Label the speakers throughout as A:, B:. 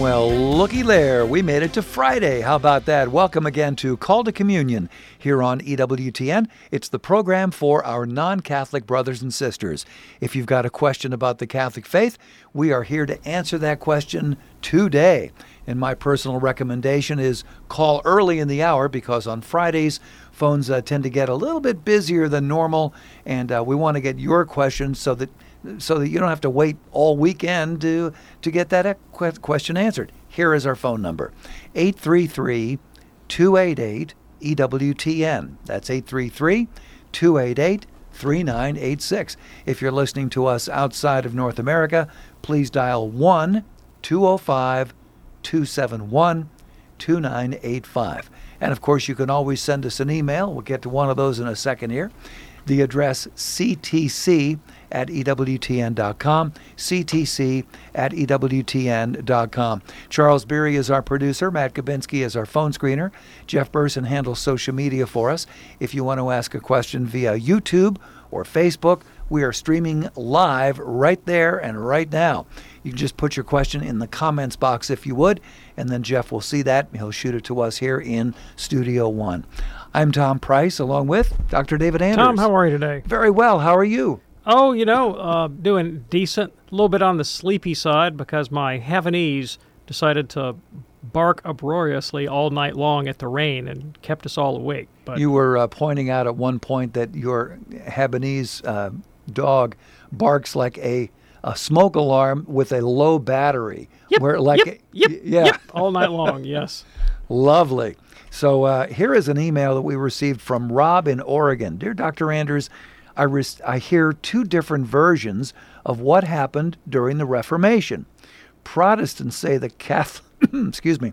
A: Well, looky there. We made it to Friday. How about that? Welcome again to Call to Communion here on EWTN. It's the program for our non Catholic brothers and sisters. If you've got a question about the Catholic faith, we are here to answer that question today. And my personal recommendation is call early in the hour because on Fridays, phones uh, tend to get a little bit busier than normal. And uh, we want to get your questions so that so that you don't have to wait all weekend to, to get that question answered. Here is our phone number 833 288 EWTN. That's 833 288 3986. If you're listening to us outside of North America, please dial 1 205 271 2985. And of course, you can always send us an email. We'll get to one of those in a second here. The address ctc at EWTN.com, CTC at EWTN.com. Charles Beery is our producer. Matt Kabinski is our phone screener. Jeff Burson handles social media for us. If you want to ask a question via YouTube or Facebook, we are streaming live right there and right now. You can just put your question in the comments box if you would, and then Jeff will see that. He'll shoot it to us here in Studio One. I'm Tom Price, along with Dr. David Anders.
B: Tom, how are you today?
A: Very well. How are you?
B: Oh, you know, uh, doing decent. A little bit on the sleepy side because my Havanese decided to bark uproariously all night long at the rain and kept us all awake.
A: But you were uh, pointing out at one point that your Havanese uh, dog barks like a a smoke alarm with a low battery.
B: Yep.
A: Where like
B: yep, yep,
A: yeah.
B: Yep, all night long. Yes.
A: Lovely. So uh, here is an email that we received from Rob in Oregon. Dear Dr. Anders, I, re- I hear two different versions of what happened during the Reformation. Protestants say the Catholic, excuse me,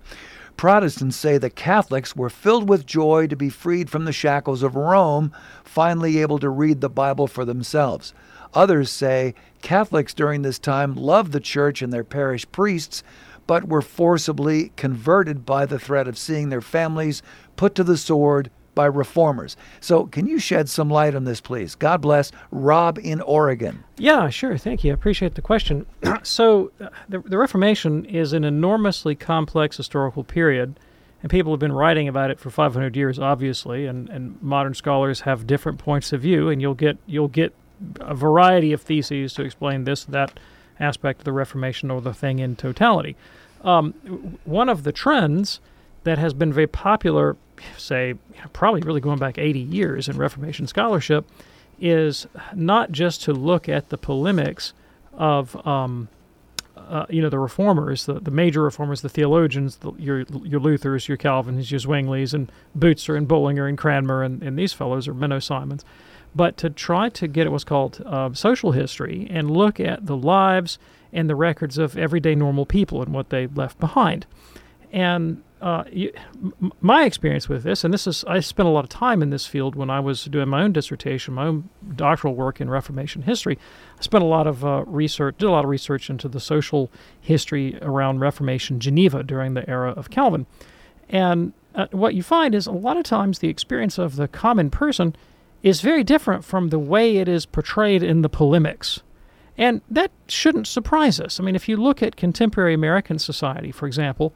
A: Protestants say the Catholics were filled with joy to be freed from the shackles of Rome, finally able to read the Bible for themselves. Others say Catholics during this time loved the church and their parish priests, but were forcibly converted by the threat of seeing their families put to the sword by reformers. So, can you shed some light on this, please? God bless Rob in Oregon.
B: Yeah, sure. Thank you. I appreciate the question. so, uh, the, the Reformation is an enormously complex historical period, and people have been writing about it for 500 years, obviously, and, and modern scholars have different points of view, and you'll get you'll get a variety of theses to explain this that aspect of the Reformation or the thing in totality. Um, one of the trends that has been very popular say, probably really going back 80 years in Reformation scholarship, is not just to look at the polemics of, um, uh, you know, the reformers, the, the major reformers, the theologians, the, your your Luthers, your Calvins, your Zwinglis, and Bucer and Bullinger and Cranmer, and, and these fellows or Menno Simons, but to try to get at what's called uh, social history and look at the lives and the records of everyday normal people and what they left behind. And uh, you, m- my experience with this, and this is, I spent a lot of time in this field when I was doing my own dissertation, my own doctoral work in Reformation history. I spent a lot of uh, research, did a lot of research into the social history around Reformation Geneva during the era of Calvin. And uh, what you find is a lot of times the experience of the common person is very different from the way it is portrayed in the polemics. And that shouldn't surprise us. I mean, if you look at contemporary American society, for example,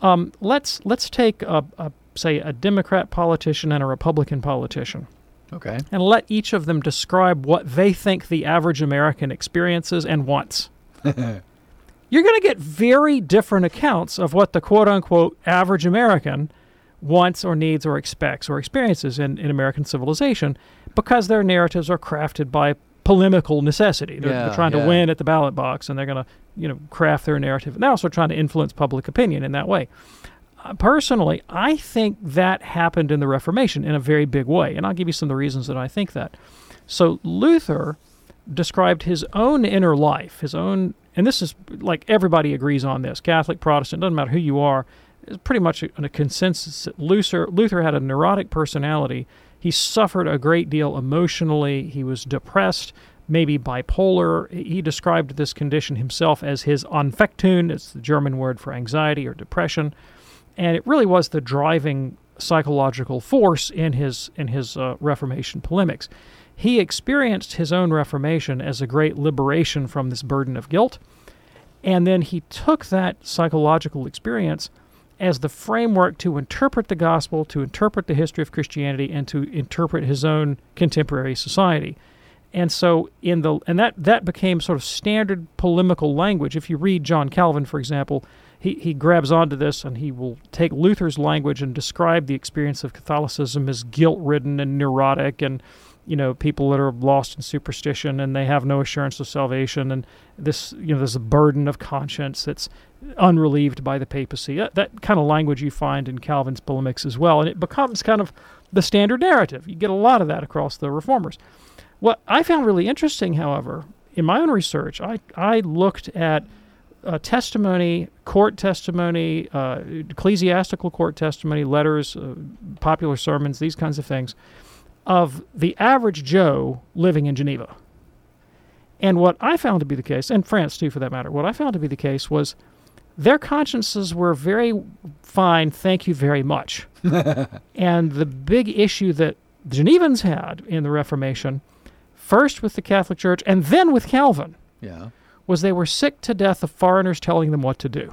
B: um, let's let's take a, a, say a Democrat politician and a Republican politician.
A: Okay.
B: And let each of them describe what they think the average American experiences and wants. You're going to get very different accounts of what the quote unquote average American wants or needs or expects or experiences in, in American civilization because their narratives are crafted by polemical necessity. They're,
A: yeah,
B: they're trying
A: yeah.
B: to win at the ballot box, and they're going to, you know, craft their narrative. And they're also trying to influence public opinion in that way. Uh, personally, I think that happened in the Reformation in a very big way, and I'll give you some of the reasons that I think that. So Luther described his own inner life, his own and this is like everybody agrees on this Catholic, Protestant, doesn't matter who you are, it's pretty much a, a consensus that Luther, Luther had a neurotic personality. He suffered a great deal emotionally, he was depressed. Maybe bipolar. He described this condition himself as his Anfechtung. It's the German word for anxiety or depression, and it really was the driving psychological force in his in his uh, Reformation polemics. He experienced his own Reformation as a great liberation from this burden of guilt, and then he took that psychological experience as the framework to interpret the gospel, to interpret the history of Christianity, and to interpret his own contemporary society. And so in the and that that became sort of standard polemical language. If you read John Calvin, for example, he, he grabs onto this and he will take Luther's language and describe the experience of Catholicism as guilt ridden and neurotic and you know people that are lost in superstition and they have no assurance of salvation and this you know there's a burden of conscience that's unrelieved by the papacy. That, that kind of language you find in calvin's polemics as well and it becomes kind of the standard narrative. You get a lot of that across the reformers. What i found really interesting however in my own research i, I looked at uh, testimony, court testimony, uh, ecclesiastical court testimony, letters, uh, popular sermons, these kinds of things, of the average Joe living in Geneva. And what I found to be the case, and France too for that matter, what I found to be the case was their consciences were very fine, thank you very much. and the big issue that the Genevans had in the Reformation, first with the Catholic Church and then with Calvin,
A: Yeah.
B: was they were sick to death of foreigners telling them what to do.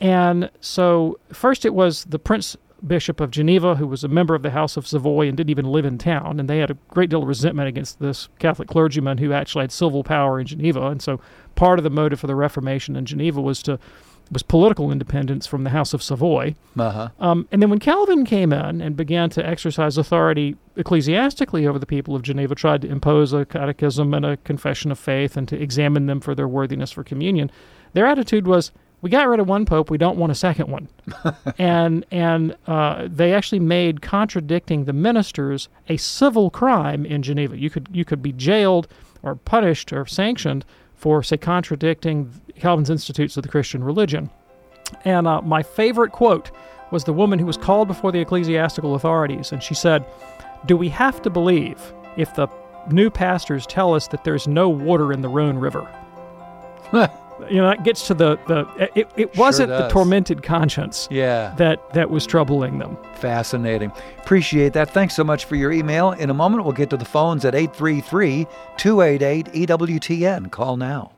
B: And so, first it was the Prince Bishop of Geneva, who was a member of the House of Savoy and didn't even live in town, and they had a great deal of resentment against this Catholic clergyman who actually had civil power in Geneva. And so, part of the motive for the Reformation in Geneva was to was political independence from the House of Savoy.
A: Uh-huh.
B: Um, and then when Calvin came in and began to exercise authority ecclesiastically over the people of Geneva, tried to impose a catechism and a confession of faith and to examine them for their worthiness for communion, their attitude was, "We got rid of one pope, we don't want a second one." and and uh, they actually made contradicting the ministers a civil crime in Geneva. You could you could be jailed or punished or sanctioned for say contradicting Calvin's institutes of the Christian religion. And uh, my favorite quote was the woman who was called before the ecclesiastical authorities, and she said, "Do we have to believe if the new pastors tell us that there's no water in the Rhone River?" you know, that gets to the the. It, it wasn't the tormented conscience
A: Yeah.
B: that that was troubling them.
A: Fascinating. Appreciate that. Thanks so much for your email. In a moment, we'll get to the phones at 833 288 EWTN. Call now.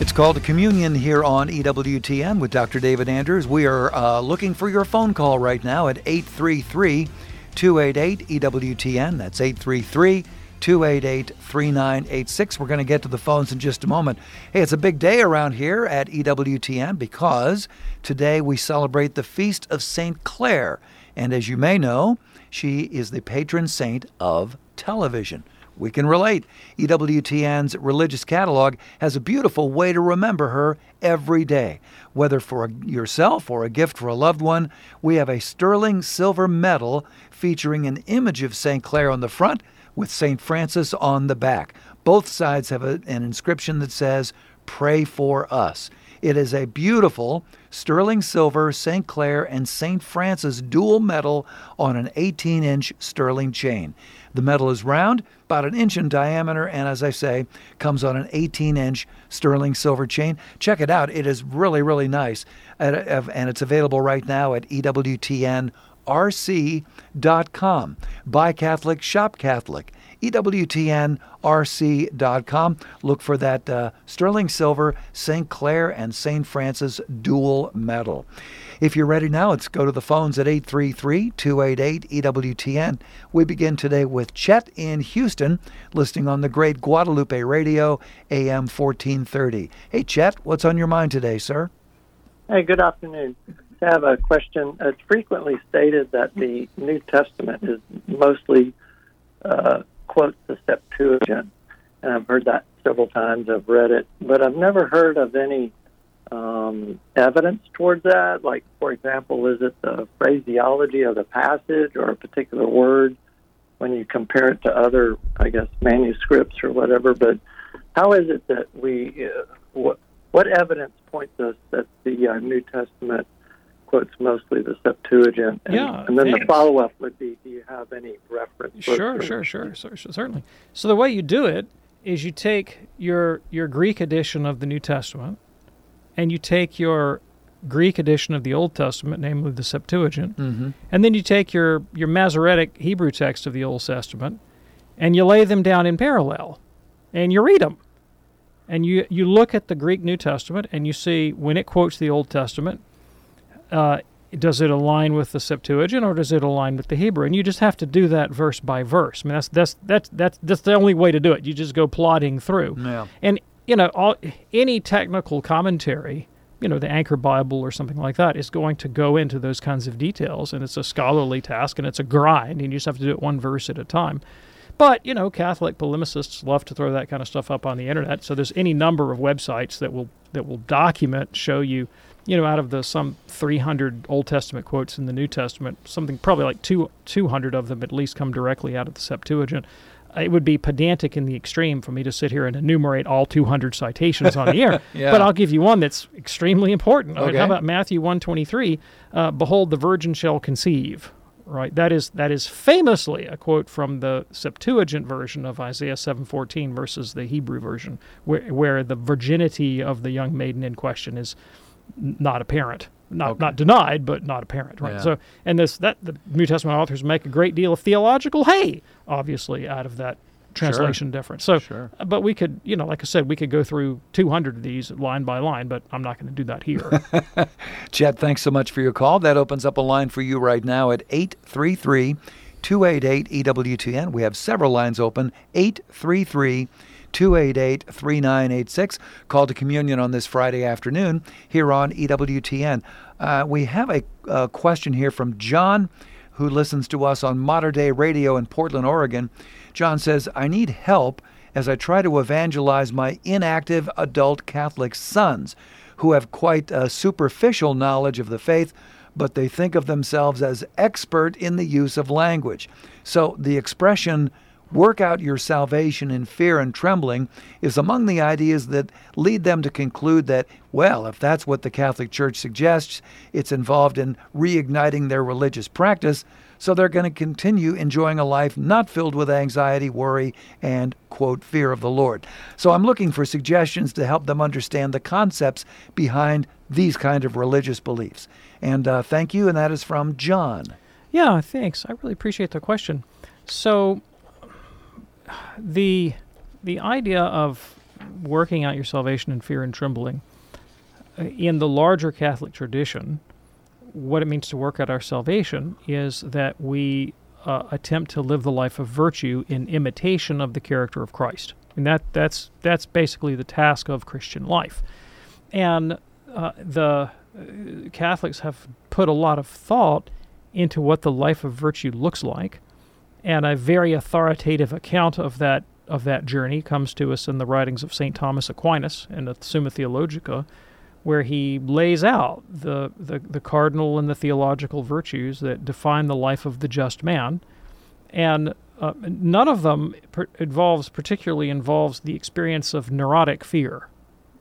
A: It's called a communion here on EWTN with Dr. David Anders. We are uh, looking for your phone call right now at 833 288 EWTN. That's 833 288 3986. We're going to get to the phones in just a moment. Hey, it's a big day around here at EWTN because today we celebrate the feast of St. Clare. And as you may know, she is the patron saint of television. We can relate. EWTN's religious catalog has a beautiful way to remember her every day. Whether for yourself or a gift for a loved one, we have a sterling silver medal featuring an image of St. Clare on the front with St. Francis on the back. Both sides have a, an inscription that says, Pray for us. It is a beautiful sterling silver St. Clare and St. Francis dual medal on an 18 inch sterling chain. The medal is round, about an inch in diameter, and as I say, comes on an 18 inch sterling silver chain. Check it out. It is really, really nice. And it's available right now at EWTN rc.com. Buy Catholic, shop Catholic. EWTNRC.com. Look for that uh, sterling silver St. Clare and St. Francis dual medal. If you're ready now, let's go to the phones at 833 288 EWTN. We begin today with Chet in Houston, listening on the great Guadalupe Radio, AM 1430. Hey, Chet, what's on your mind today, sir?
C: Hey, good afternoon. Have a question. It's frequently stated that the New Testament is mostly uh, quotes the Septuagint, and I've heard that several times. I've read it, but I've never heard of any um, evidence towards that. Like, for example, is it the phraseology of the passage or a particular word? when you compare it to other, I guess, manuscripts or whatever. But how is it that we, uh, what, what evidence points us that the uh, New Testament quotes mostly the Septuagint? And,
B: Yeah,
C: and then the follow up would be do you have any reference? books
B: Sure, sure, sure, sure, sure, certainly. So the way you do it is you take your your Greek edition of the New Testament, and you take your Greek edition of the Old Testament, namely the Septuagint, mm-hmm. and then you take your your Masoretic Hebrew text of the Old Testament, and you lay them down in parallel, and you read them, and you you look at the Greek New Testament, and you see when it quotes the Old Testament, uh, does it align with the Septuagint or does it align with the Hebrew? And you just have to do that verse by verse. I mean, that's that's that's that's that's the only way to do it. You just go plodding through.
A: Yeah.
B: And you know, all, any technical commentary, you know, the Anchor Bible or something like that, is going to go into those kinds of details, and it's a scholarly task, and it's a grind, and you just have to do it one verse at a time. But you know, Catholic polemicists love to throw that kind of stuff up on the internet. So there's any number of websites that will that will document, show you, you know, out of the some 300 Old Testament quotes in the New Testament, something probably like two 200 of them at least come directly out of the Septuagint. It would be pedantic in the extreme for me to sit here and enumerate all 200 citations on the air,
A: Yeah.
B: but I'll give you one that's extremely important. I mean, how about Matthew 123? Uh, Behold, the virgin shall conceive. Right. That is that is famously a quote from the Septuagint version of Isaiah 7:14 versus the Hebrew version, where where the virginity of the young maiden in question is not apparent. Not not denied, but not apparent. Right.
A: Yeah.
B: So and this that the New Testament authors make a great deal of theological hay, obviously, out of that translation difference. So,
A: Sure.
B: uh, but we could, you know, like I said, we could go through 200 of these line by line, but I'm not going to do that here.
A: Chet, thanks so much for your call. That opens up a line for you right now at 833 288 EWTN. We have several lines open 833 288 3986. Call to communion on this Friday afternoon here on EWTN. Uh, we have a, a question here from John, who listens to us on Mater Dei Radio in Portland, Oregon. John says, I need help as I try to evangelize my inactive adult Catholic sons who have quite a superficial knowledge of the faith, but they think of themselves as expert in the use of language. So the expression, work out your salvation in fear and trembling, is among the ideas that lead them to conclude that, well, if that's what the Catholic Church suggests, it's involved in reigniting their religious practice. So they're going to continue enjoying a life not filled with anxiety, worry, and, quote, fear of the Lord. So I'm looking for suggestions to help them understand the concepts behind these kind of religious beliefs. And uh, thank you, and that is from John.
B: Yeah, thanks. I really appreciate the question. So, the the idea of working out your salvation in fear and trembling uh, in the larger Catholic tradition, what it means to work out our salvation is that we uh, attempt to live the life of virtue in imitation of the character of Christ, and that that's that's basically the task of Christian life. And uh, the uh, Catholics have put a lot of thought into what the life of virtue looks like, and a very authoritative account of that of that journey comes to us in the writings of Saint Thomas Aquinas in the Summa Theologica, where he lays out the, the the cardinal and the theological virtues that define the life of the just man, and uh, none of them per- involves particularly involves the experience of neurotic fear,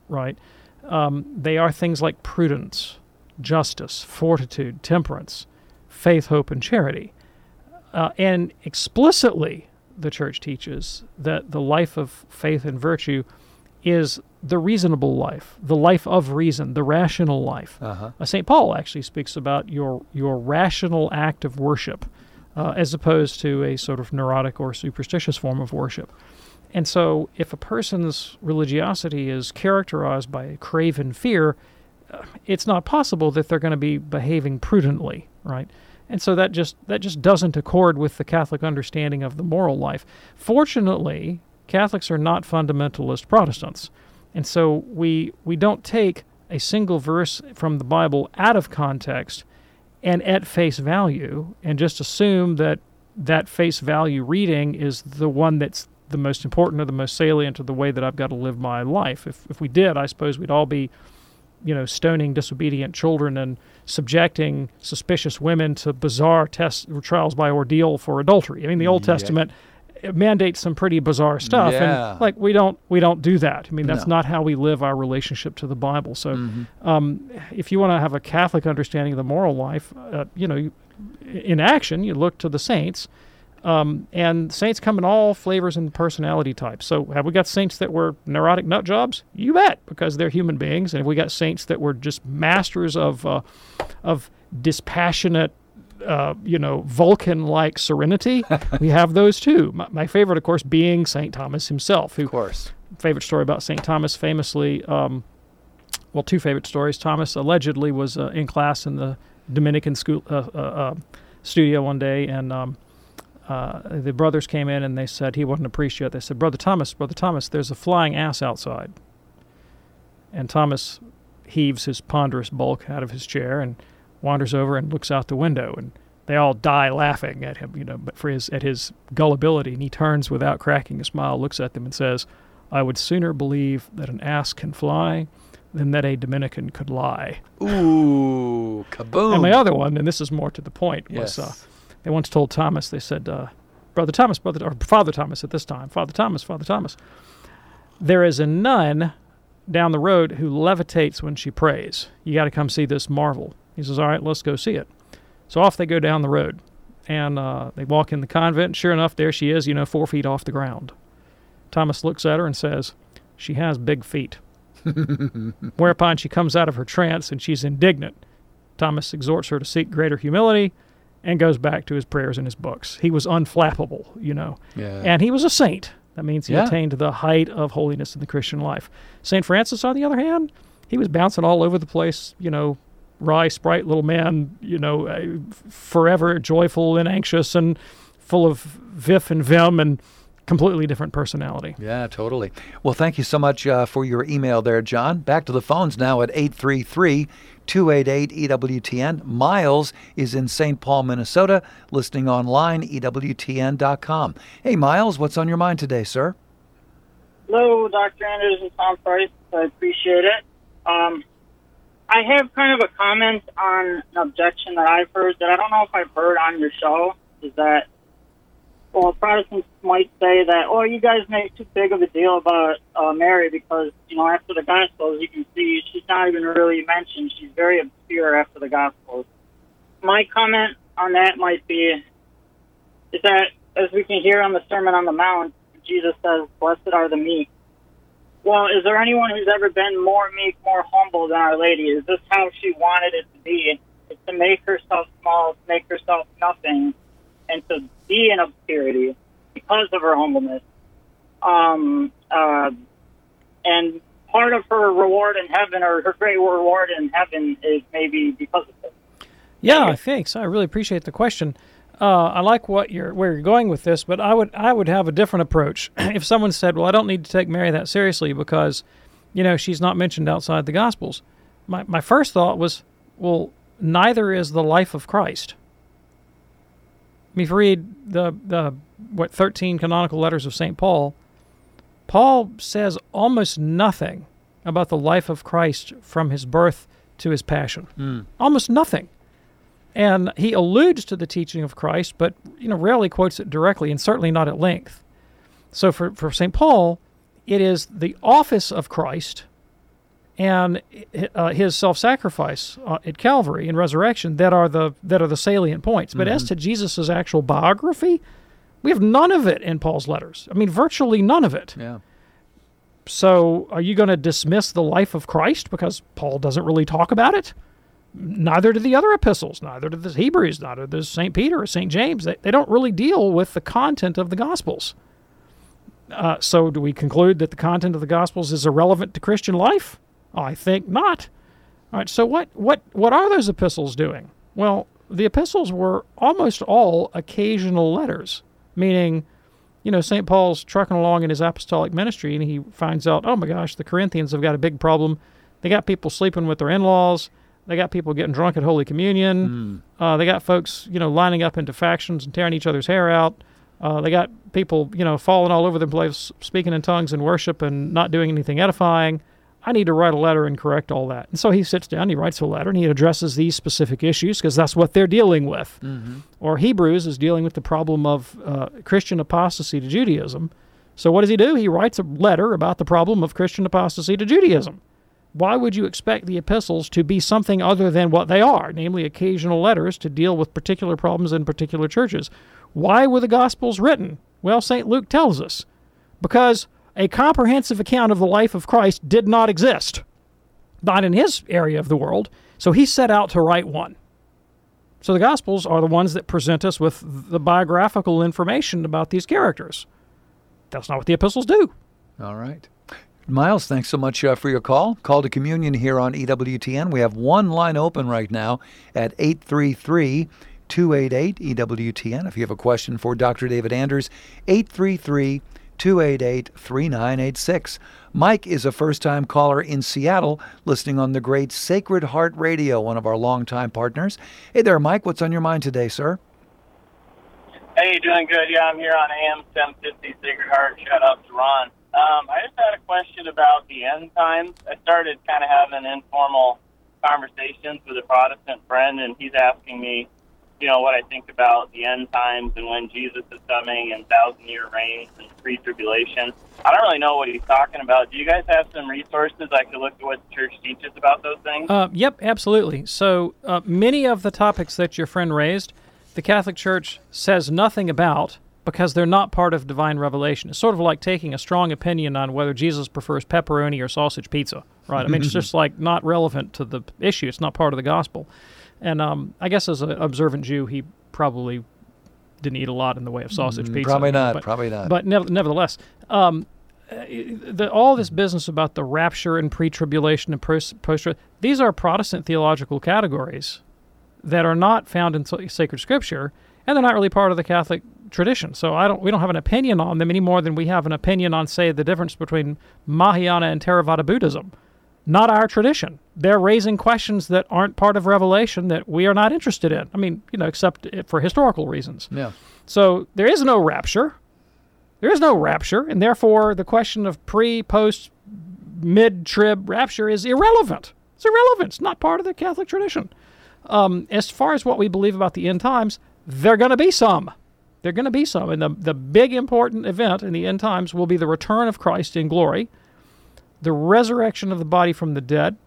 B: right? Um, they are things like prudence, justice, fortitude, temperance, faith, hope, and charity. Uh, and explicitly, the church teaches that the life of faith and virtue is the reasonable life, the life of reason, the rational life.
A: Uh-huh.
B: Uh, St. Paul actually speaks about your, your rational act of worship uh, as opposed to a sort of neurotic or superstitious form of worship. And so, if a person's religiosity is characterized by a craven fear, uh, it's not possible that they're going to be behaving prudently, right? And so that just that just doesn't accord with the Catholic understanding of the moral life. Fortunately, Catholics are not fundamentalist Protestants, and so we we don't take a single verse from the Bible out of context and at face value and just assume that that face value reading is the one that's the most important or the most salient to the way that I've got to live my life. If if we did, I suppose we'd all be you know, stoning disobedient children and subjecting suspicious women to bizarre tests trials by ordeal for adultery. I mean, the Old
A: Yeah.
B: Testament mandates some pretty bizarre stuff,
A: Yeah.
B: and like we don't we don't do that. I mean, that's
A: No.
B: not how we live our relationship to the Bible. So,
A: Mm-hmm.
B: um, if you want to have a Catholic understanding of the moral life, uh, you know, you, in action, you look to the saints. Um, and saints come in all flavors and personality types. So, have we got saints that were neurotic nut jobs? You bet, because they're human beings. And have we got saints that were just masters of uh, of dispassionate, uh, you know, Vulcan-like serenity? we have those too. My, my favorite, of course, being Saint Thomas himself, who
A: Of course.
B: favorite story about St. Thomas famously, um, well, two favorite stories. Thomas allegedly was uh, in class in the Dominican school uh, uh, uh, studium one day, and um, uh, the brothers came in and they said he wasn't a priest yet. They said, "Brother Thomas, Brother Thomas, there's a flying ass outside." And Thomas heaves his ponderous bulk out of his chair and wanders over and looks out the window, and they all die laughing at him, you know, but for his at his gullibility. And he turns without cracking a smile, looks at them, and says, "I would sooner believe that an ass can fly." Than that a Dominican could lie.
A: Ooh, kaboom.
B: And my other one, and this is more to the point,
A: yes.
B: was uh, they once told Thomas, they said, uh, Brother Thomas, Brother, or Father Thomas at this time, Father Thomas, Father Thomas, there is a nun down the road who levitates when she prays. You got to come see this marvel. He says, All right, let's go see it. So off they go down the road. And uh, they walk in the convent. And sure enough, there she is, you know, four feet off the ground. Thomas looks at her and says, She has big feet. Whereupon she comes out of her trance and she's indignant. Thomas exhorts her to seek greater humility and goes back to his prayers and his books. He was unflappable, you know.
A: yeah.
B: And he was a saint. That means he
A: Yeah.
B: attained the height of holiness in the Christian life. St. Francis, on the other hand, he was bouncing all over the place, you know, wry, sprite little man, you know, uh, forever joyful and anxious and full of vif and vim and completely different personality.
A: Yeah, totally. Well, thank you so much uh, for your email there, John. Back to the phones now at 833 288 EWTN. Miles is in St. Paul, Minnesota, listening online, EWTN.com. Hey, Miles, what's on your mind today, sir?
D: Hello, Dr. Anders and Tom Price. I appreciate it. Um, I have kind of a comment on an objection that I've heard that I don't know if I've heard on your show. Is that, well, Protestants might say that, oh, you guys make too big of a deal about uh, Mary because, you know, after the Gospels, you can see she's not even really mentioned. She's very obscure after the Gospels. My comment on that might be is that, as we can hear on the Sermon on the Mount, Jesus says, Blessed are the meek. Well, is there anyone who's ever been more meek, more humble than Our Lady? Is this how she wanted it to be? Is to make herself small, to make herself nothing, and to be in obscurity because of her humbleness. Um, uh, and part of her reward in heaven, or her great reward in heaven, is maybe because of it.
B: Yeah, thanks. I really appreciate the question. Uh, I like what you're where you're going with this, but I would I would have a different approach. if someone said, "Well, I don't need to take Mary that seriously because, you know, she's not mentioned outside the Gospels," my my first thought was, "Well, neither is the life of Christ." I mean, if you read the the what thirteen canonical letters of Saint Paul, Paul says almost nothing about the life of Christ from his birth to his passion. Hmm. Almost nothing and he alludes to the teaching of Christ, but you know rarely quotes it directly, and certainly not at length. So for for Saint Paul, it is the office of Christ and uh, his self-sacrifice uh, at Calvary and resurrection that are the that are the salient points. But as to Jesus' actual biography, we have none of it in Paul's letters. I mean, virtually none of it.
A: Yeah.
B: So, are you going to dismiss the life of Christ because Paul doesn't really talk about it? Neither do the other epistles, neither do the Hebrews, neither does St. Peter or St. James. They, they don't really deal with the content of the Gospels. Uh, so, do we conclude that the content of the Gospels is irrelevant to Christian life? I think not. All right, so what, what, what are those epistles doing? Well, the epistles were almost all occasional letters, meaning you know, St. Paul's trucking along in his apostolic ministry and he finds out, oh my gosh, the Corinthians have got a big problem. They got people sleeping with their in laws. They got people getting drunk at Holy Communion. Uh, they got folks, you know, lining up into factions and tearing each other's hair out. Uh, they got people, you know, falling all over the place, speaking in tongues and worship and not doing anything edifying. I need to write a letter and correct all that. And so he sits down, he writes a letter, and he addresses these specific issues because that's what they're dealing with.
A: Mm-hmm.
B: Or Hebrews is dealing with the problem of uh, Christian apostasy to Judaism. So what does he do? He writes a letter about the problem of Christian apostasy to Judaism. Why would you expect the epistles to be something other than what they are, namely occasional letters to deal with particular problems in particular churches? Why were the Gospels written? Well, St. Luke tells us. Because a comprehensive account of the life of Christ did not exist, not in his area of the world, so he set out to write one. So the Gospels are the ones that present us with the biographical information about these characters. That's not what the epistles do.
A: All right. Miles, thanks so much uh, for your call. Call to communion here on EWTN. We have one line open right now at 833 288 EWTN. If you have a question for Dr. David Anders, 833 288 3986. Mike is a first time caller in Seattle, listening on the great Sacred Heart Radio, one of our longtime partners. Hey there, Mike. What's on your mind today, sir?
E: Hey, doing good. Yeah, I'm here on AM 750 Sacred Heart. Shout out to Ron. Um, I just had a question about the end times. I started kind of having informal conversations with a Protestant friend, and he's asking me, you know, what I think about the end times and when Jesus is coming and thousand year reigns and pre tribulation. I don't really know what he's talking about. Do you guys have some resources I could look at what the church teaches about those things?
B: Uh, yep, absolutely. So uh, many of the topics that your friend raised, the Catholic Church says nothing about because they're not part of divine revelation. It's sort of like taking a strong opinion on whether Jesus prefers pepperoni or sausage pizza, right? I mean, it's just like not relevant to the issue. It's not part of the gospel. And um, I guess as an observant Jew, he probably didn't eat a lot in the way of sausage
A: Mm,
B: pizza.
A: probably not,
B: But,
A: probably not.
B: But nev- nevertheless, um, the, all this business about the rapture and pre-tribulation and post, post these are Protestant theological categories that are not found in sacred scripture, and they're not really part of the Catholic tradition. So I don't we don't have an opinion on them any more than we have an opinion on, say, the difference between Mahayana and Theravada Buddhism. Not our tradition. They're raising questions that aren't part of Revelation that we are not interested in. I mean, you know, except for historical reasons.
A: Yeah.
B: So there is no rapture. There is no rapture, and therefore the question of pre, post, mid trib rapture is irrelevant. It's irrelevant. It's not part of the Catholic tradition. Um, as far as what we believe about the end times, they're going to be some. They're going to be some. And the, the big important event in the end times will be the return of Christ in glory, the resurrection of the body from the dead,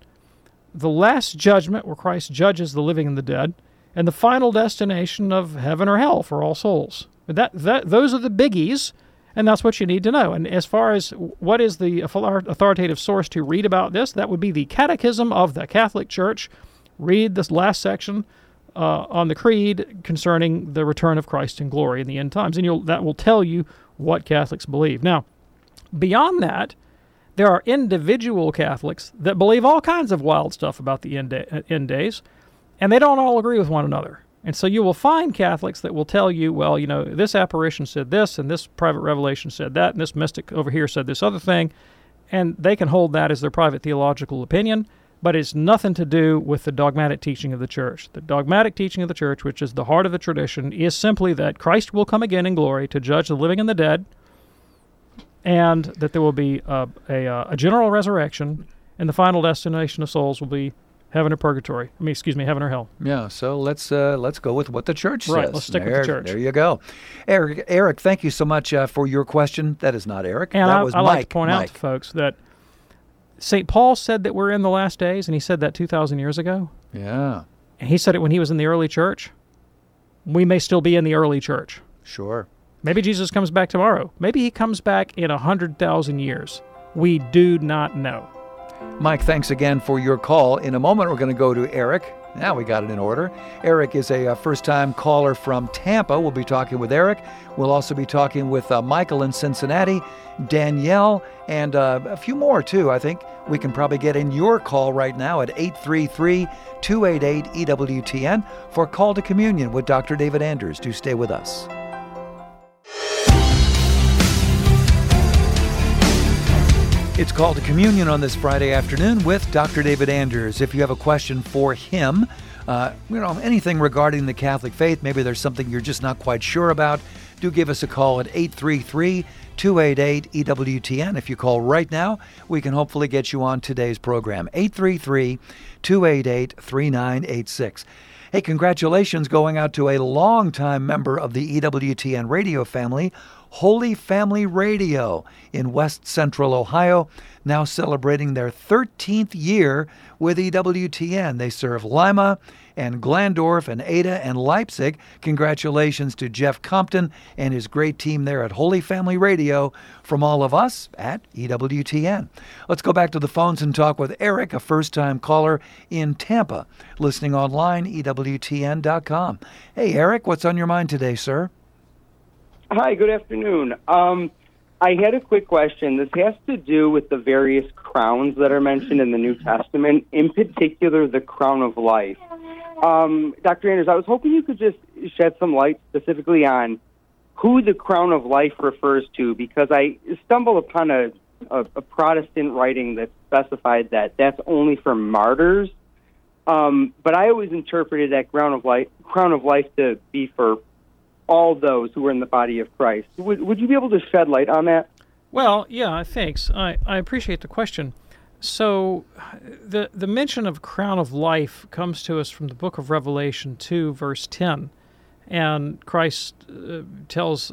B: the last judgment where Christ judges the living and the dead, and the final destination of heaven or hell for all souls. That, that, those are the biggies, and that's what you need to know. And as far as what is the authoritative source to read about this, that would be the Catechism of the Catholic Church. Read this last section uh, on the Creed concerning the return of Christ in glory in the end times, and that will tell you what Catholics believe. Now, beyond that, there are individual Catholics that believe all kinds of wild stuff about the end, day, end days, and they don't all agree with one another. And so you will find Catholics that will tell you, well, you know, this apparition said this, and this private revelation said that, and this mystic over here said this other thing, and they can hold that as their private theological opinion, but it's nothing to do with the dogmatic teaching of the church. The dogmatic teaching of the church, which is the heart of the tradition, is simply that Christ will come again in glory to judge the living and the dead, and that there will be a, a, a general resurrection, and the final destination of souls will be heaven or purgatory. I mean, excuse me, heaven or hell.
A: Yeah. So let's uh, let's go with what the church
B: Right,
A: says.
B: let's stick with the church.
A: There you go, Eric. Eric, thank you so much uh, for your question. That is not Eric.
B: And
A: that
B: I,
A: was
B: I
A: Mike.
B: like to point out to folks that St. Paul said that we're in the last days, and he said that 2,000 years ago.
A: Yeah.
B: And he said it when he was in the early church. We may still be in the early church.
A: Sure.
B: Maybe Jesus comes back tomorrow. Maybe he comes back in a 100,000 years. We do not know.
A: Mike, thanks again for your call. In a moment, we're going to go to Eric. Now we got it in order. Eric is a, uh first time caller from Tampa. We'll be talking with Eric. We'll also be talking with uh, Michael in Cincinnati, Danielle, and uh, a few more, too. I think we can probably get in your call right now at 833 288 EWTN for Call to Communion with Dr. David Anders. Do stay with us. It's called communion on this Friday afternoon with Dr. David Anders. If you have a question for him, uh, you know, anything regarding the Catholic faith, maybe there's something you're just not quite sure about, do give us a call at 833 288 EWTN. If you call right now, we can hopefully get you on today's program. 833 288 3986. Hey, congratulations going out to a longtime member of the EWTN radio family, Holy Family Radio in West Central Ohio, now celebrating their 13th year with EWTN. They serve Lima and Glandorf and Ada and Leipzig. Congratulations to Jeff Compton and his great team there at Holy Family Radio from all of us at EWTN. Let's go back to the phones and talk with Eric, a first time caller in Tampa, listening online, EWTN.com. Hey, Eric, what's on your mind today, sir?
F: Hi, good afternoon. Um, I had a quick question. This has to do with the various crowns that are mentioned in the New Testament, in particular the crown of life. Um, Dr. Anders, I was hoping you could just shed some light specifically on who the crown of life refers to, because I stumbled upon a, a, a Protestant writing that specified that that's only for martyrs. Um, but I always interpreted that crown of life, crown of life to be for all those who are in the body of Christ. Would, would you be able to shed light on that?
B: Well, yeah, thanks. I, I appreciate the question. So, the the mention of crown of life comes to us from the book of Revelation 2, verse 10. And Christ uh, tells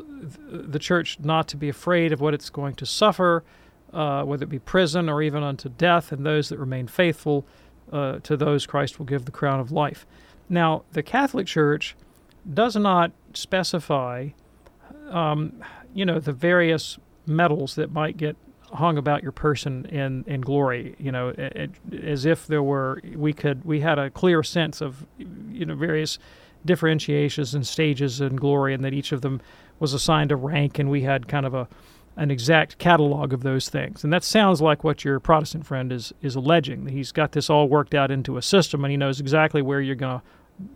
B: the church not to be afraid of what it's going to suffer, uh, whether it be prison or even unto death, and those that remain faithful uh, to those Christ will give the crown of life. Now, the Catholic Church does not specify, um, you know, the various medals that might get hung about your person in, in glory, you know, it, as if there were, we could, we had a clear sense of, you know, various differentiations and stages in glory and that each of them was assigned a rank and we had kind of a, an exact catalog of those things. And that sounds like what your Protestant friend is, is alleging. He's got this all worked out into a system and he knows exactly where you're going to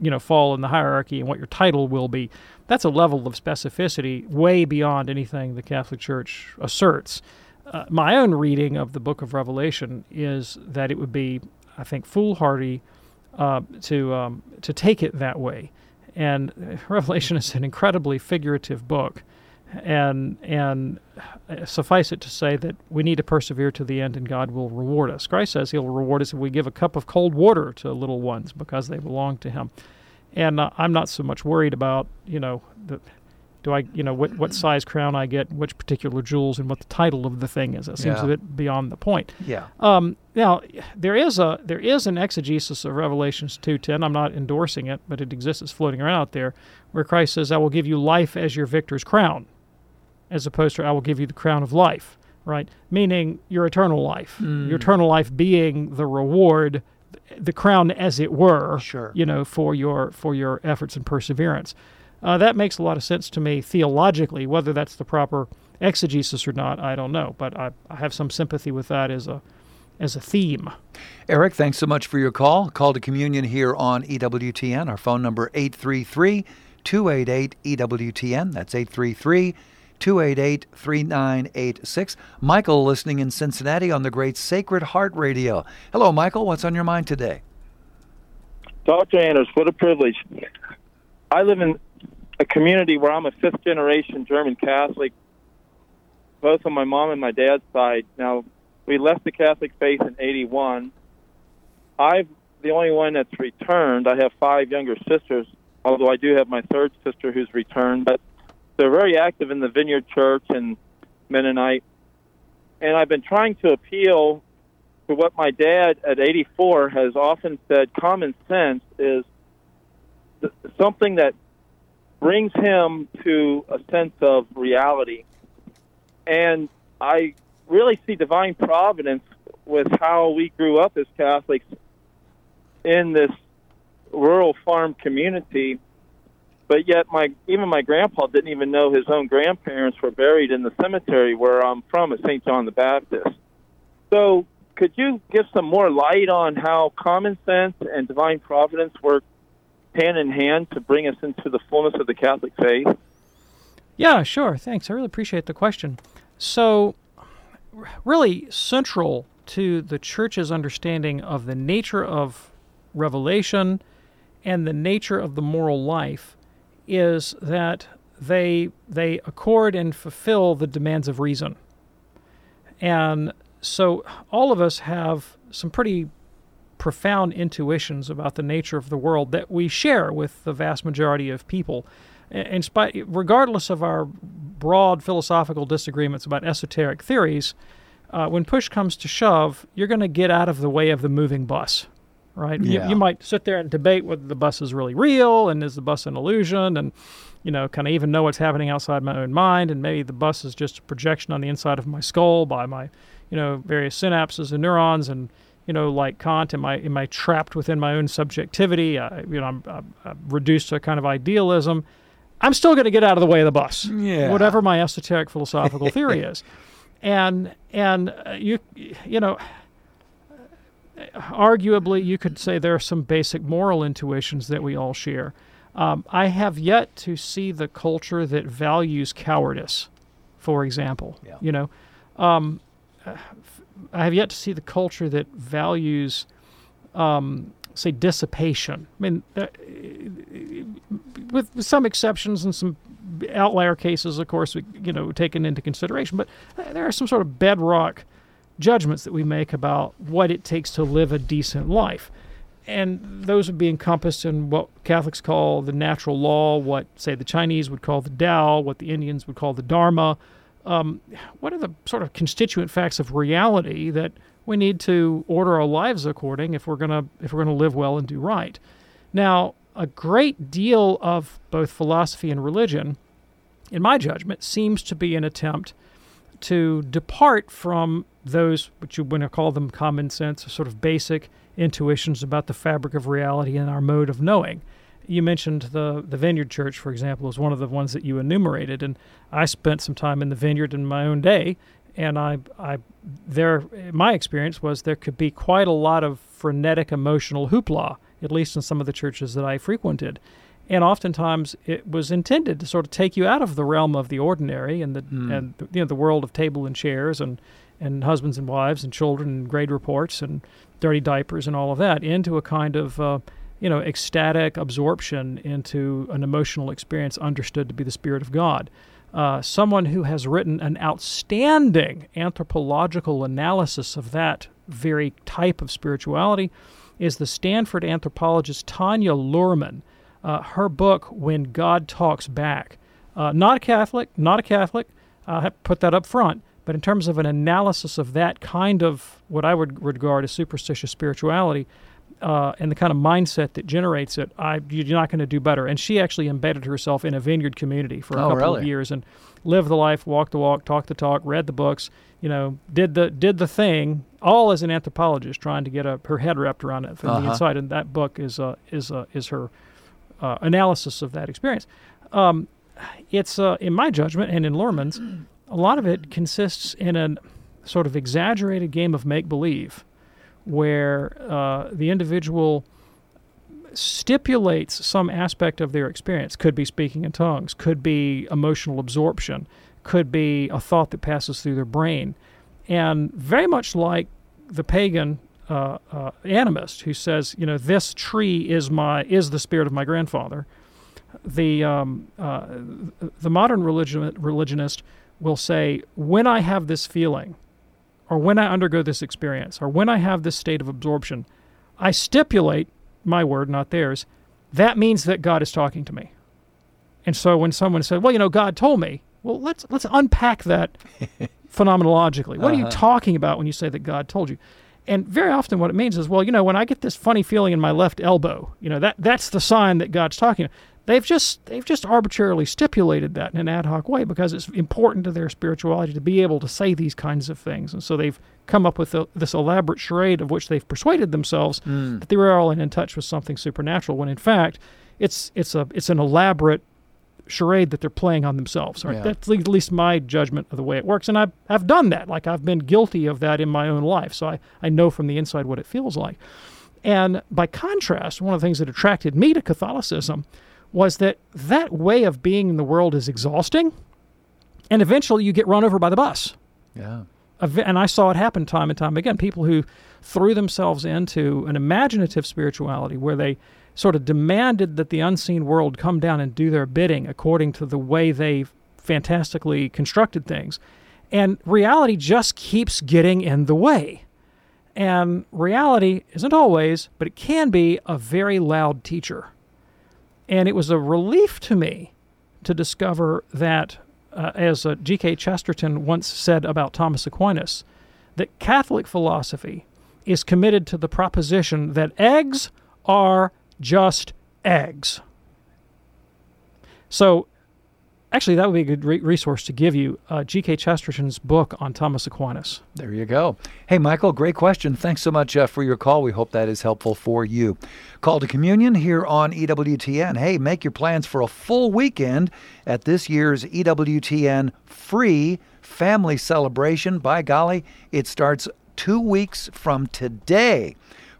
B: you know fall in the hierarchy and what your title will be that's a level of specificity way beyond anything the catholic church asserts. Uh, my own reading of the book of revelation is that it would be i think foolhardy uh, to um, to take it that way. And revelation is an incredibly figurative book and and suffice it to say that we need to persevere to the end and God will reward us. Christ says he'll reward us if we give a cup of cold water to little ones because they belong to him. And uh, I'm not so much worried about, you know, the, do I, you know, what, what size crown I get, which particular jewels, and what the title of the thing is. That seems
A: Yeah.
B: a bit beyond the point.
A: Yeah.
B: Um, now there is a there is an exegesis of Revelations two ten. I'm not endorsing it, but it exists. It's floating around out there, where Christ says, "I will give you life as your victor's crown," as opposed to "I will give you the crown of life." Right, meaning your eternal life. Your eternal life being the reward, the crown, as it were.
A: Sure.
B: You know, for your for your efforts and perseverance. Uh, that makes a lot of sense to me theologically. Whether that's the proper exegesis or not, I don't know. But I, I have some sympathy with that as a as a theme.
A: Eric, thanks so much for your call. Call to communion here on EWTN. Our phone number 833 288 EWTN. That's 833 288 3986. Michael listening in Cincinnati on the great Sacred Heart Radio. Hello, Michael. What's on your mind today?
G: Dr. Anders, what a privilege. I live in a community where I'm a fifth generation German Catholic, both on my mom and my dad's side. Now, we left the Catholic faith in 81. I'm the only one that's returned. I have five younger sisters, although I do have my third sister who's returned. But they're very active in the Vineyard Church and Mennonite. And I've been trying to appeal to what my dad at 84 has often said common sense is th- something that brings him to a sense of reality. And I really see divine providence with how we grew up as Catholics in this rural farm community. But yet, my even my grandpa didn't even know his own grandparents were buried in the cemetery where I'm from at St. John the Baptist. So, could you give some more light on how common sense and divine providence work hand in hand to bring us into the fullness of the Catholic faith?
B: Yeah, sure. Thanks. I really appreciate the question. So, really central to the church's understanding of the nature of revelation and the nature of the moral life is that they they accord and fulfill the demands of reason. And so all of us have some pretty profound intuitions about the nature of the world that we share with the vast majority of people. In spite, regardless of our broad philosophical disagreements about esoteric theories, uh, when push comes to shove, you're going to get out of the way of the moving bus, right?
A: Yeah.
B: You, you might sit there and debate whether the bus is really real and is the bus an illusion, and you know, kind of even know what's happening outside my own mind, and maybe the bus is just a projection on the inside of my skull by my, you know, various synapses and neurons, and you know, like Kant, am I am I trapped within my own subjectivity? I, you know, I'm, I'm, I'm reduced to a kind of idealism. I'm still going to get out of the way of the bus,
A: Yeah.
B: whatever my esoteric philosophical theory is, and and uh, you you know, arguably you could say there are some basic moral intuitions that we all share. Um, I have yet to see the culture that values cowardice, for example.
A: Yeah.
B: You know, um, I have yet to see the culture that values, um, say, dissipation. I mean, uh, with, with some exceptions and some outlier cases, of course, we, you know, taken into consideration. But uh, there are some sort of bedrock judgments that we make about what it takes to live a decent life. And those would be encompassed in what Catholics call the natural law, what, say, the Chinese would call the Tao, what the Indians would call the Dharma. Um, what are the sort of constituent facts of reality that we need to order our lives according if we're gonna if we're gonna live well and do right? Now, a great deal of both philosophy and religion, in my judgment, seems to be an attempt to depart from those, what you want to call them common sense, sort of basic intuitions about the fabric of reality and our mode of knowing. You mentioned the, the Vineyard Church, for example, as one of the ones that you enumerated, and I spent some time in the vineyard in my own day, and I, I, there, my experience was there could be quite a lot of frenetic emotional hoopla, at least in some of the churches that I frequented, and oftentimes it was intended to sort of take you out of the realm of the ordinary and the and you know the world of table and chairs and and husbands and wives and children and grade reports and dirty diapers and all of that into a kind of uh, you know ecstatic absorption into an emotional experience understood to be the spirit of God. Uh, someone who has written an outstanding anthropological analysis of that very type of spirituality is the Stanford anthropologist Tanya Luhrmann. Uh, her book, When God Talks Back. Uh, not a Catholic, not a Catholic. I have to put that up front. But in terms of an analysis of that kind of what I would regard as superstitious spirituality uh, and the kind of mindset that generates it, I, you're not going to do better. And she actually embedded herself in a vineyard community for a
A: Oh,
B: couple of years and lived the life, walked the walk, talked the talk, read the books. You know, did the did the thing, all as an anthropologist, trying to get a, her head wrapped around it from the
A: Uh-huh.
B: inside. And that book is uh, is uh, is her uh, analysis of that experience. Um, it's, uh, in my judgment, and in Luhrmann's, a lot of it consists in a sort of exaggerated game of make believe, where uh, the individual stipulates some aspect of their experience. Could be speaking in tongues, could be emotional absorption, could be a thought that passes through their brain. And very much like the pagan uh, uh, animist who says, you know, this tree is my is the spirit of my grandfather. The um, uh, the modern religion, religionist will say, when I have this feeling, or when I undergo this experience, or when I have this state of absorption, I stipulate my word, not theirs. That means that God is talking to me. And so when someone said, "Well, you know, God told me," well, let's let's unpack that phenomenologically. What are you
A: Uh-huh.
B: talking about when you say that God told you? And very often, what it means is, well, you know, when I get this funny feeling in my left elbow, you know, that that's the sign that God's talking. They've just they've just arbitrarily stipulated that in an ad hoc way because it's important to their spirituality to be able to say these kinds of things, and so they've come up with a, this elaborate charade of which they've persuaded themselves hmm. that they were all in touch with something supernatural. When in fact, it's it's a it's an elaborate charade that they're playing on themselves. Right?
A: Yeah.
B: That's at least my judgment of the way it works. And I've, I've done that. Like I've been guilty of that in my own life. So I, I know from the inside what it feels like. And by contrast, one of the things that attracted me to Catholicism was that that way of being in the world is exhausting. And eventually you get run over by the bus.
A: Yeah.
B: And I saw it happen time and time again. People who threw themselves into an imaginative spirituality where they sort of demanded that the unseen world come down and do their bidding according to the way they fantastically constructed things. And reality just keeps getting in the way. And reality isn't always, but it can be a very loud teacher. And it was a relief to me to discover that, uh, as uh, G.K. Chesterton once said about Thomas Aquinas, that Catholic philosophy is committed to the proposition that eggs are just eggs. So, actually, that would be a good re- resource to give you uh, G.K. Chesterton's book on Thomas Aquinas.
A: There you go. Hey, Michael, great question. Thanks so much uh, for your call. We hope that is helpful for you. Call to communion here on EWTN. Hey, make your plans for a full weekend at this year's EWTN free family celebration. By golly, it starts two weeks from today.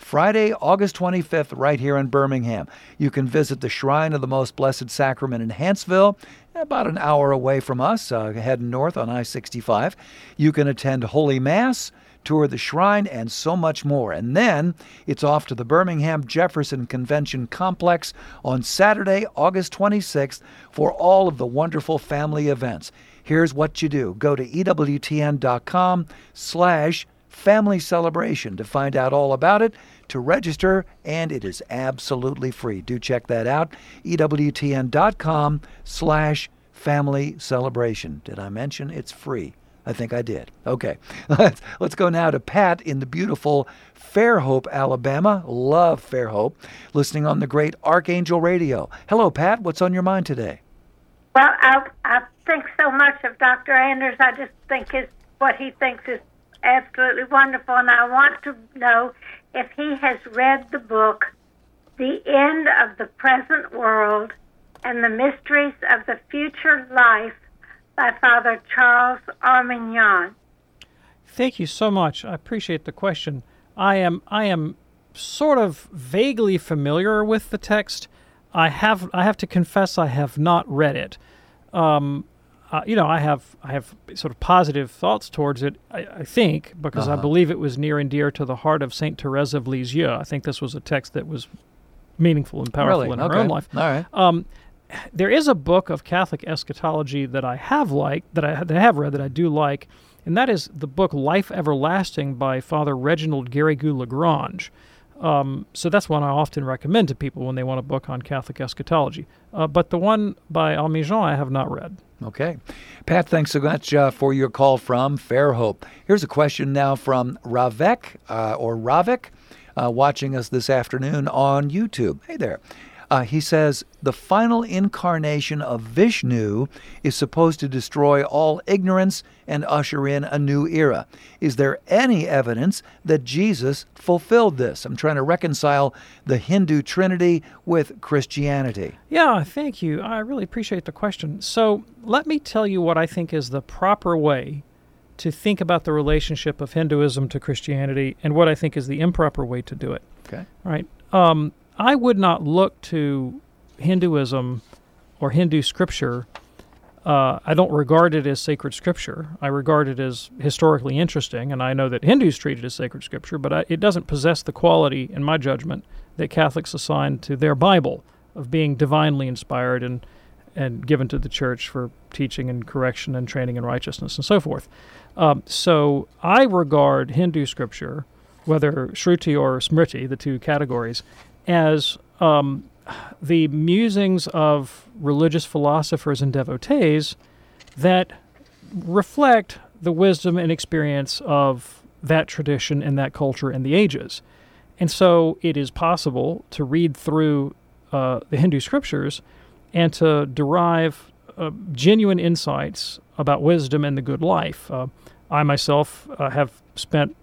A: Friday, August 25th, right here in Birmingham. You can visit the Shrine of the Most Blessed Sacrament in Hanceville, about an hour away from us, uh, heading north on I 65. You can attend Holy Mass, tour the shrine, and so much more. And then it's off to the Birmingham Jefferson Convention Complex on Saturday, August 26th, for all of the wonderful family events. Here's what you do go to EWTN.com slash family celebration to find out all about it to register, and it is absolutely free. Do check that out. EWTN.com slash family celebration. Did I mention it's free? I think I did. Okay, let's, let's go now to Pat in the beautiful Fairhope, Alabama. Love Fairhope. Listening on the great Archangel Radio. Hello, Pat. What's on your mind today?
H: Well, I, I think so much of Dr. Anders. I just think his, what he thinks is absolutely wonderful, and I want to know if he has read the book, The End of the Present World and the Mysteries of the Future Life by Father Charles Arminjon.
B: Thank you so much. I appreciate the question. I am I am sort of vaguely familiar with the text. I have I have to confess I have not read it. Um, uh, you know, I have I have sort of positive thoughts towards it. I, I think because
A: Uh-huh.
B: I believe it was near and dear to the heart of Saint Therese of Lisieux. I think this was a text that was meaningful and powerful
A: Really?
B: in her own life.
A: All right.
B: Um, there is a book of Catholic eschatology that I have liked, that I, that I have read, that I do like, and that is the book Life Everlasting by Father Reginald Garrigou Lagrange. Um, so that's one I often recommend to people when they want a book on Catholic eschatology. Uh, but the one by Arminjon I have not read.
A: Okay. Pat, thanks so much uh, for your call from Fairhope. Here's a question now from Ravek uh, or Ravik, uh, watching us this afternoon on YouTube. Hey there. Uh, he says the final incarnation of Vishnu is supposed to destroy all ignorance and usher in a new era. Is there any evidence that Jesus fulfilled this? I'm trying to reconcile the Hindu Trinity with Christianity.
B: Yeah, thank you. I really appreciate the question. So let me tell you what I think is the proper way to think about the relationship of Hinduism to Christianity and what I think is the improper way to do it.
A: Okay.
B: Right. Um, I would not look to Hinduism or Hindu scripture. Uh, I don't regard it as sacred scripture. I regard it as historically interesting, and I know that Hindus treat it as sacred scripture, but I, it doesn't possess the quality, in my judgment, that Catholics assign to their Bible of being divinely inspired and and given to the church for teaching and correction and training in righteousness and so forth. Um, so I regard Hindu scripture, whether Shruti or Smriti, the two categories, as um, the musings of religious philosophers and devotees that reflect the wisdom and experience of that tradition and that culture and the ages. And so it is possible to read through uh, the Hindu scriptures and to derive uh, genuine insights about wisdom and the good life. Uh, I myself uh, have spent,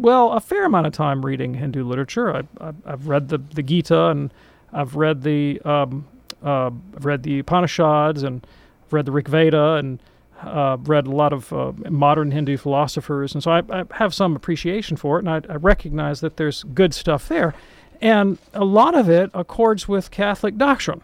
B: well, a fair amount of time reading Hindu literature. I, I've read the, the Gita and I've read the um, uh, I've read the Upanishads and read the Rig Veda and uh, read a lot of uh, modern Hindu philosophers, and so I, I have some appreciation for it, and I, I recognize that there's good stuff there, and a lot of it accords with Catholic doctrine.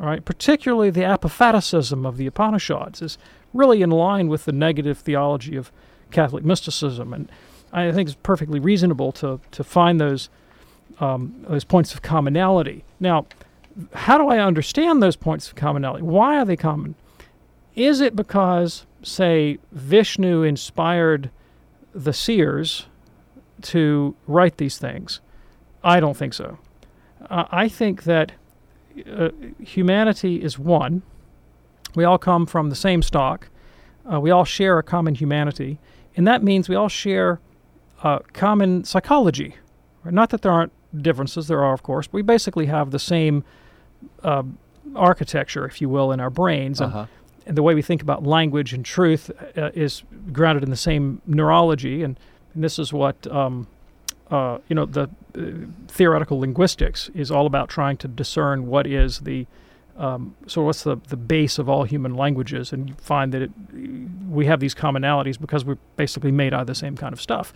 B: All right, particularly the apophaticism of the Upanishads is really in line with the negative theology of Catholic mysticism, and I think it's perfectly reasonable to to find those um, those points of commonality. Now, how do I understand those points of commonality? Why are they common? Is it because, say, Vishnu inspired the seers to write these things? I don't think so. Uh, I think that uh, humanity is one. We all come from the same stock. Uh, we all share a common humanity, and that means we all share uh, common psychology. Right? Not that there aren't differences, there are, of course, but we basically have the same uh, architecture, if you will, in our brains. And,
A: Uh-huh.
B: and the way we think about language and truth uh, is grounded in the same neurology. And, and this is what, um, uh, you know, the uh, theoretical linguistics is all about trying to discern what is the um, so what's the, the base of all human languages and you find that it, we have these commonalities because we're basically made out of the same kind of stuff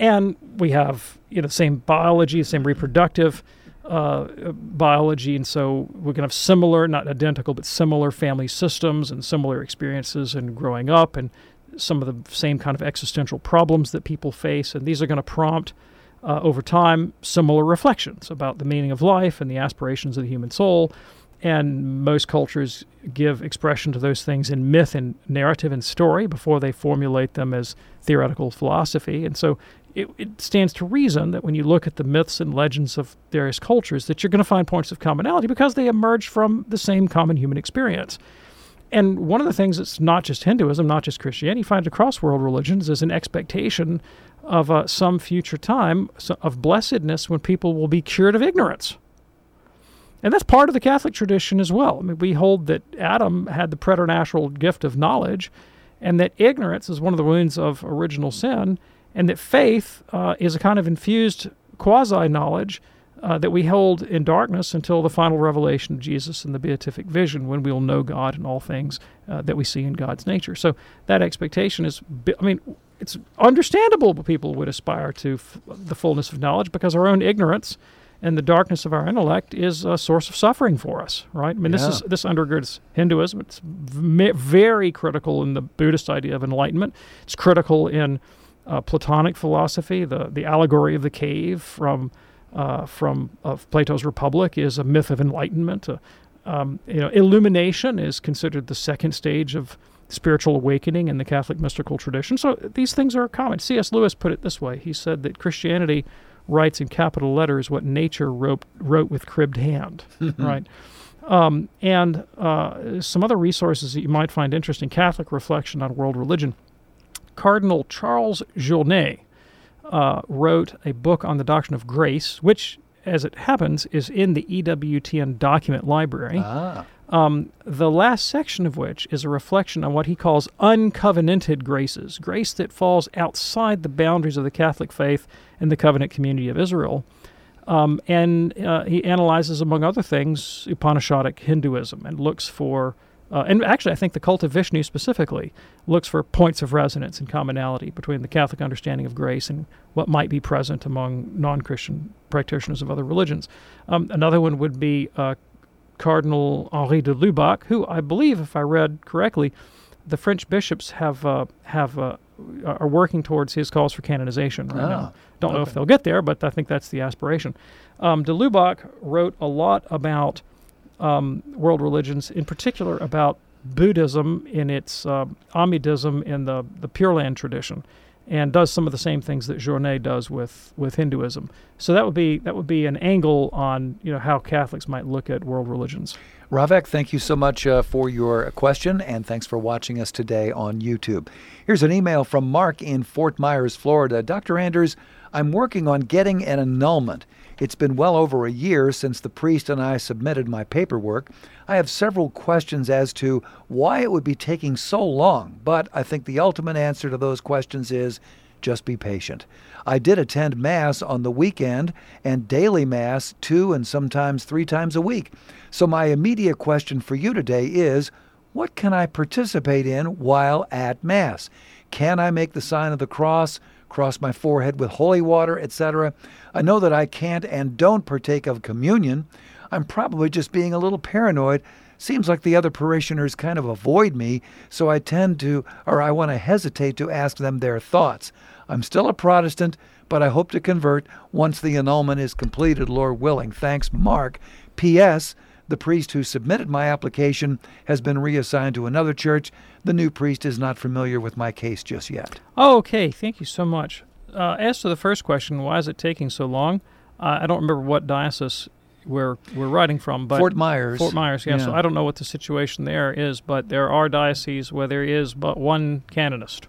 B: and we have you know the same biology same reproductive uh, biology. And so we can have similar not identical but similar family systems and similar experiences in growing up and some of the same kind of existential problems that people face. And these are going to prompt uh, over time similar reflections about the meaning of life and the aspirations of the human soul and most cultures give expression to those things in myth and narrative and story before they formulate them as theoretical philosophy. And so it, it stands to reason that when you look at the myths and legends of various cultures, that you're going to find points of commonality because they emerge from the same common human experience. And one of the things that's not just Hinduism, not just Christianity, you find across world religions is an expectation of uh, some future time of blessedness when people will be cured of ignorance. And that's part of the Catholic tradition as well. I mean, we hold that Adam had the preternatural gift of knowledge, and that ignorance is one of the wounds of original sin, and that faith uh, is a kind of infused quasi knowledge uh, that we hold in darkness until the final revelation of Jesus and the beatific vision, when we will know God and all things uh, that we see in God's nature. So that expectation is, I mean, it's understandable people would aspire to f- the fullness of knowledge because our own ignorance and the darkness of our intellect is a source of suffering for us, right? I mean, this is this undergirds Hinduism. It's v- very critical in the Buddhist idea of enlightenment. It's critical in uh, Platonic philosophy. The the allegory of the cave from uh, from of Plato's Republic is a myth of enlightenment. Uh, um, you know, illumination is considered the second stage of spiritual awakening in the Catholic mystical tradition. So these things are common. C.S. Lewis put it this way: He said that Christianity writes in capital letters what nature wrote wrote with cribbed hand, right? Um, and uh, some other resources that you might find interesting: Catholic reflection on world religion. Cardinal Charles Journet uh, wrote a book on the doctrine of grace, which, as it happens, is in the EWTN document library.
A: Ah.
B: Um, the last section of which is a reflection on what he calls uncovenanted graces, grace that falls outside the boundaries of the Catholic faith and the covenant community of Israel. Um, and uh, he analyzes, among other things, Upanishadic Hinduism and looks for, uh, and actually, I think the cult of Vishnu specifically looks for points of resonance and commonality between the Catholic understanding of grace and what might be present among non Christian practitioners of other religions. Um, another one would be uh, Cardinal Henri de Lubac, who I believe, if I read correctly, the French bishops have uh, have uh, are working towards his calls for canonization right
A: Ah,
B: now. Don't know if they'll get there, but I think that's the aspiration. Um, de Lubac wrote a lot about um, world religions, in particular about Buddhism in its uh, Amidism in the the Pure Land tradition, and does some of the same things that Journet does with with Hinduism. So that would be that would be an angle on you know how Catholics might look at world religions.
A: Ravek, thank you so much uh, for your question, and thanks for watching us today on YouTube. Here's an email from Mark in Fort Myers, Florida. Dr. Anders, I'm working on getting an annulment. It's been well over a year since the priest and I submitted my paperwork. I have several questions as to why it would be taking so long, but I think the ultimate answer to those questions is just be patient. I did attend Mass on the weekend and daily Mass two and sometimes three times a week. So, my immediate question for you today is what can I participate in while at Mass? Can I make the sign of the cross, cross my forehead with holy water, etc.? I know that I can't and don't partake of communion. I'm probably just being a little paranoid. Seems like the other parishioners kind of avoid me, so I tend to, or I want to hesitate to ask them their thoughts. I'm still a Protestant, but I hope to convert once the annulment is completed, Lord willing. Thanks, Mark. P.S. The priest who submitted my application has been reassigned to another church. The new priest is not familiar with my case just yet.
B: Oh, okay. Thank you so much. Uh, as to the first question, why is it taking so long? Uh, I don't remember what diocese we're we're writing from, but
A: Fort Myers.
B: Fort Myers, yeah, So I don't know what the situation there is, but there are dioceses where there is but one canonist,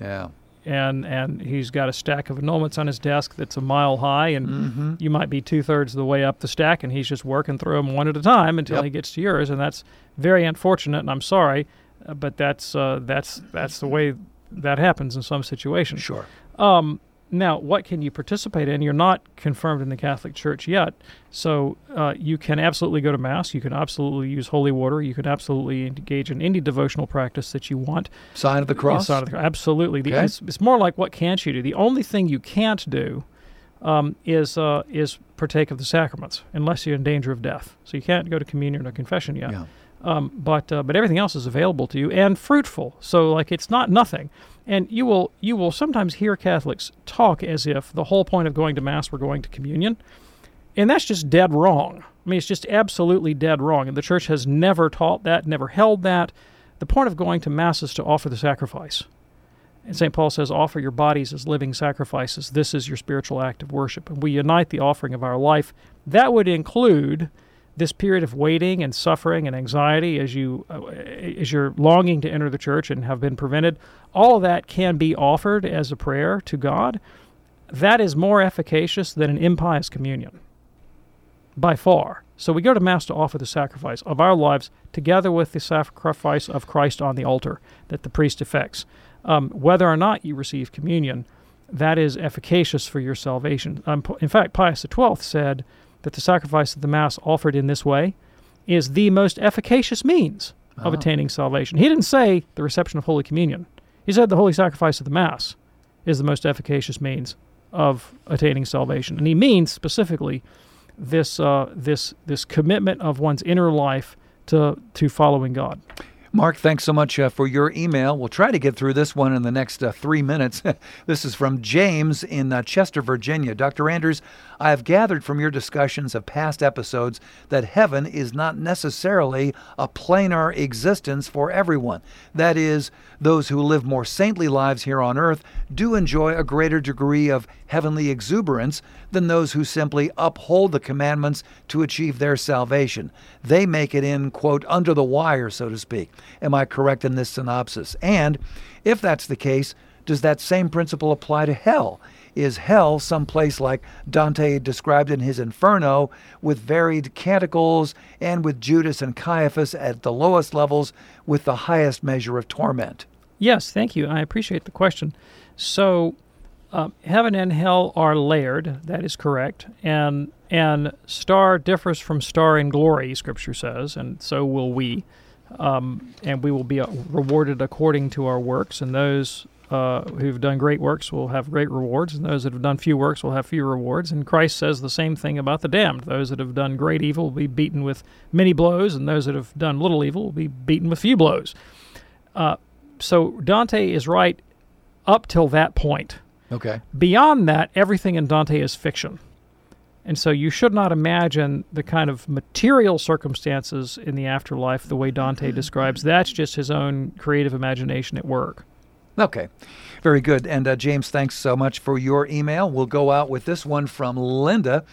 A: Yeah.
B: And and he's got a stack of annulments on his desk that's a mile high, and
A: Mm-hmm.
B: you might be two thirds of the way up the stack, and he's just working through them one at a time until
A: Yep.
B: he gets to yours, and that's very unfortunate, and I'm sorry, uh, but that's uh, that's that's the way that happens in some situations.
A: Sure.
B: Um, now, what can you participate in? You're not confirmed in the Catholic Church yet, so uh, you can absolutely go to Mass. You can absolutely use holy water. You can absolutely engage in any devotional practice that you want.
A: Sign of the cross?
B: Sign of the cross. Absolutely. The,
A: Okay.
B: it's, it's more like what can't you do? The only thing you can't do um, is uh, is partake of the sacraments unless you're in danger of death. So you can't go to communion or confession yet. Um, but uh, but everything else is available to you and fruitful. So like it's not nothing. And you will you will sometimes hear Catholics talk as if the whole point of going to mass were going to communion, and that's just dead wrong. I mean, it's just absolutely dead wrong. And the church has never taught that, never held that. The point of going to mass is to offer the sacrifice. And St. Paul says, offer your bodies as living sacrifices. This is your spiritual act of worship. And we unite the offering of our life. That would include this period of waiting and suffering and anxiety as you uh, as you're longing to enter the church and have been prevented. All of that can be offered as a prayer to God. That is more efficacious than an impious communion by far. So we go to Mass to offer the sacrifice of our lives together with the sacrifice of Christ on the altar that the priest effects. Um, whether or not you receive communion, that is efficacious for your salvation. Um, in fact, Pius XII said that the sacrifice of the Mass offered in this way is the most efficacious means of
A: Ah.
B: attaining salvation. He didn't say the reception of Holy Communion. He said the holy sacrifice of the Mass is the most efficacious means of attaining salvation. And he means specifically this uh, this this commitment of one's inner life to to following God.
A: Mark, thanks so much uh, for your email. We'll try to get through this one in the next uh, three minutes. this is from James in uh, Chester, Virginia. Dr. Anders, I have gathered from your discussions of past episodes that heaven is not necessarily a planar existence for everyone. That is, those who live more saintly lives here on earth do enjoy a greater degree of heavenly exuberance than those who simply uphold the commandments to achieve their salvation. They make it in, quote, under the wire, so to speak. Am I correct in this synopsis? And if that's the case, does that same principle apply to hell? Is hell some place like Dante described in his Inferno, with varied canticles and with Judas and Caiaphas at the lowest levels with the highest measure of torment?
B: Yes, thank you. I appreciate the question. So, uh, heaven and hell are layered. That is correct, and and star differs from star in glory. Scripture says, and so will we, um, and we will be uh, rewarded according to our works. And those uh, who've done great works will have great rewards, and those that have done few works will have few rewards. And Christ says the same thing about the damned. Those that have done great evil will be beaten with many blows, and those that have done little evil will be beaten with few blows. Uh, so Dante is right up till that point.
A: Okay.
B: Beyond that, everything in Dante is fiction. And so you should not imagine the kind of material circumstances in the afterlife the way Dante describes. That's just his own creative imagination at work.
A: Okay, very good. And uh, James, thanks so much for your email. We'll go out with this one from Linda.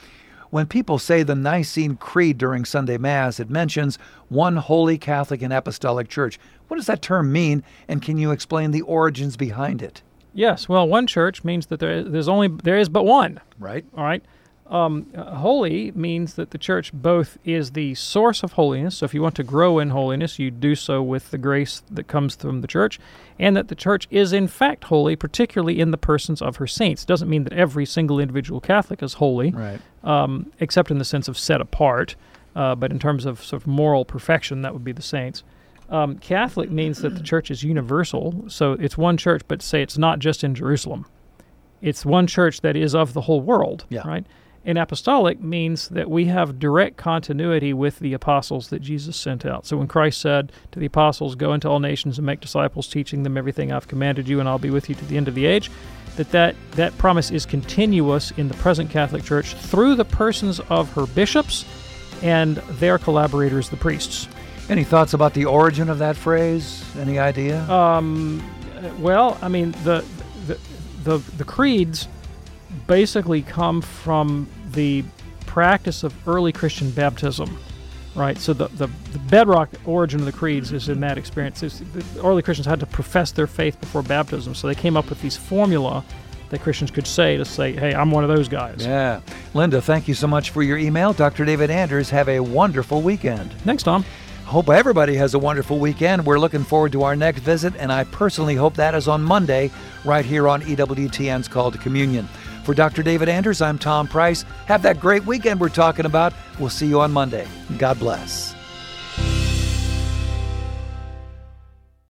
A: When people say the Nicene Creed during Sunday Mass, it mentions one holy Catholic and Apostolic Church. What does that term mean, and can you explain the origins behind it?
B: Yes, well, one church means that there, there's only there is but one.
A: Right.
B: All right. Um, holy means that the church both is the source of holiness. So if you want to grow in holiness, you do so with the grace that comes from the church, and that the church is in fact holy, particularly in the persons of her saints. Doesn't mean that every single individual Catholic is holy,
A: Right.
B: um, except in the sense of set apart. Uh, but in terms of sort of moral perfection, that would be the saints. Um, Catholic means that the church is universal, so it's one church, but say it's not just in Jerusalem. It's one church that is of the whole world,
A: Yeah.
B: right? And apostolic means that we have direct continuity with the apostles that Jesus sent out. So when Christ said to the apostles, Go into all nations and make disciples, teaching them everything I've commanded you, and I'll be with you to the end of the age, that, that that promise is continuous in the present Catholic Church through the persons of her bishops and their collaborators, the priests.
A: Any thoughts about the origin of that phrase? Any idea?
B: Um, well, I mean, the, the, the, the creeds basically come from the practice of early Christian baptism, right? So the, the, the bedrock origin of the creeds is in that experience. It's, the early Christians had to profess their faith before baptism, so they came up with these formula that Christians could say to say, hey, I'm one of those guys.
A: Yeah. Linda, thank you so much for your email. Dr. David Anders, have a wonderful weekend.
B: Thanks, Tom.
A: Hope everybody has a wonderful weekend. We're looking forward to our next visit, and I personally hope that is on Monday, right here on EWTN's Call to Communion. For Dr. David Anders, I'm Tom Price. Have that great weekend we're talking about. We'll see you on Monday. God bless.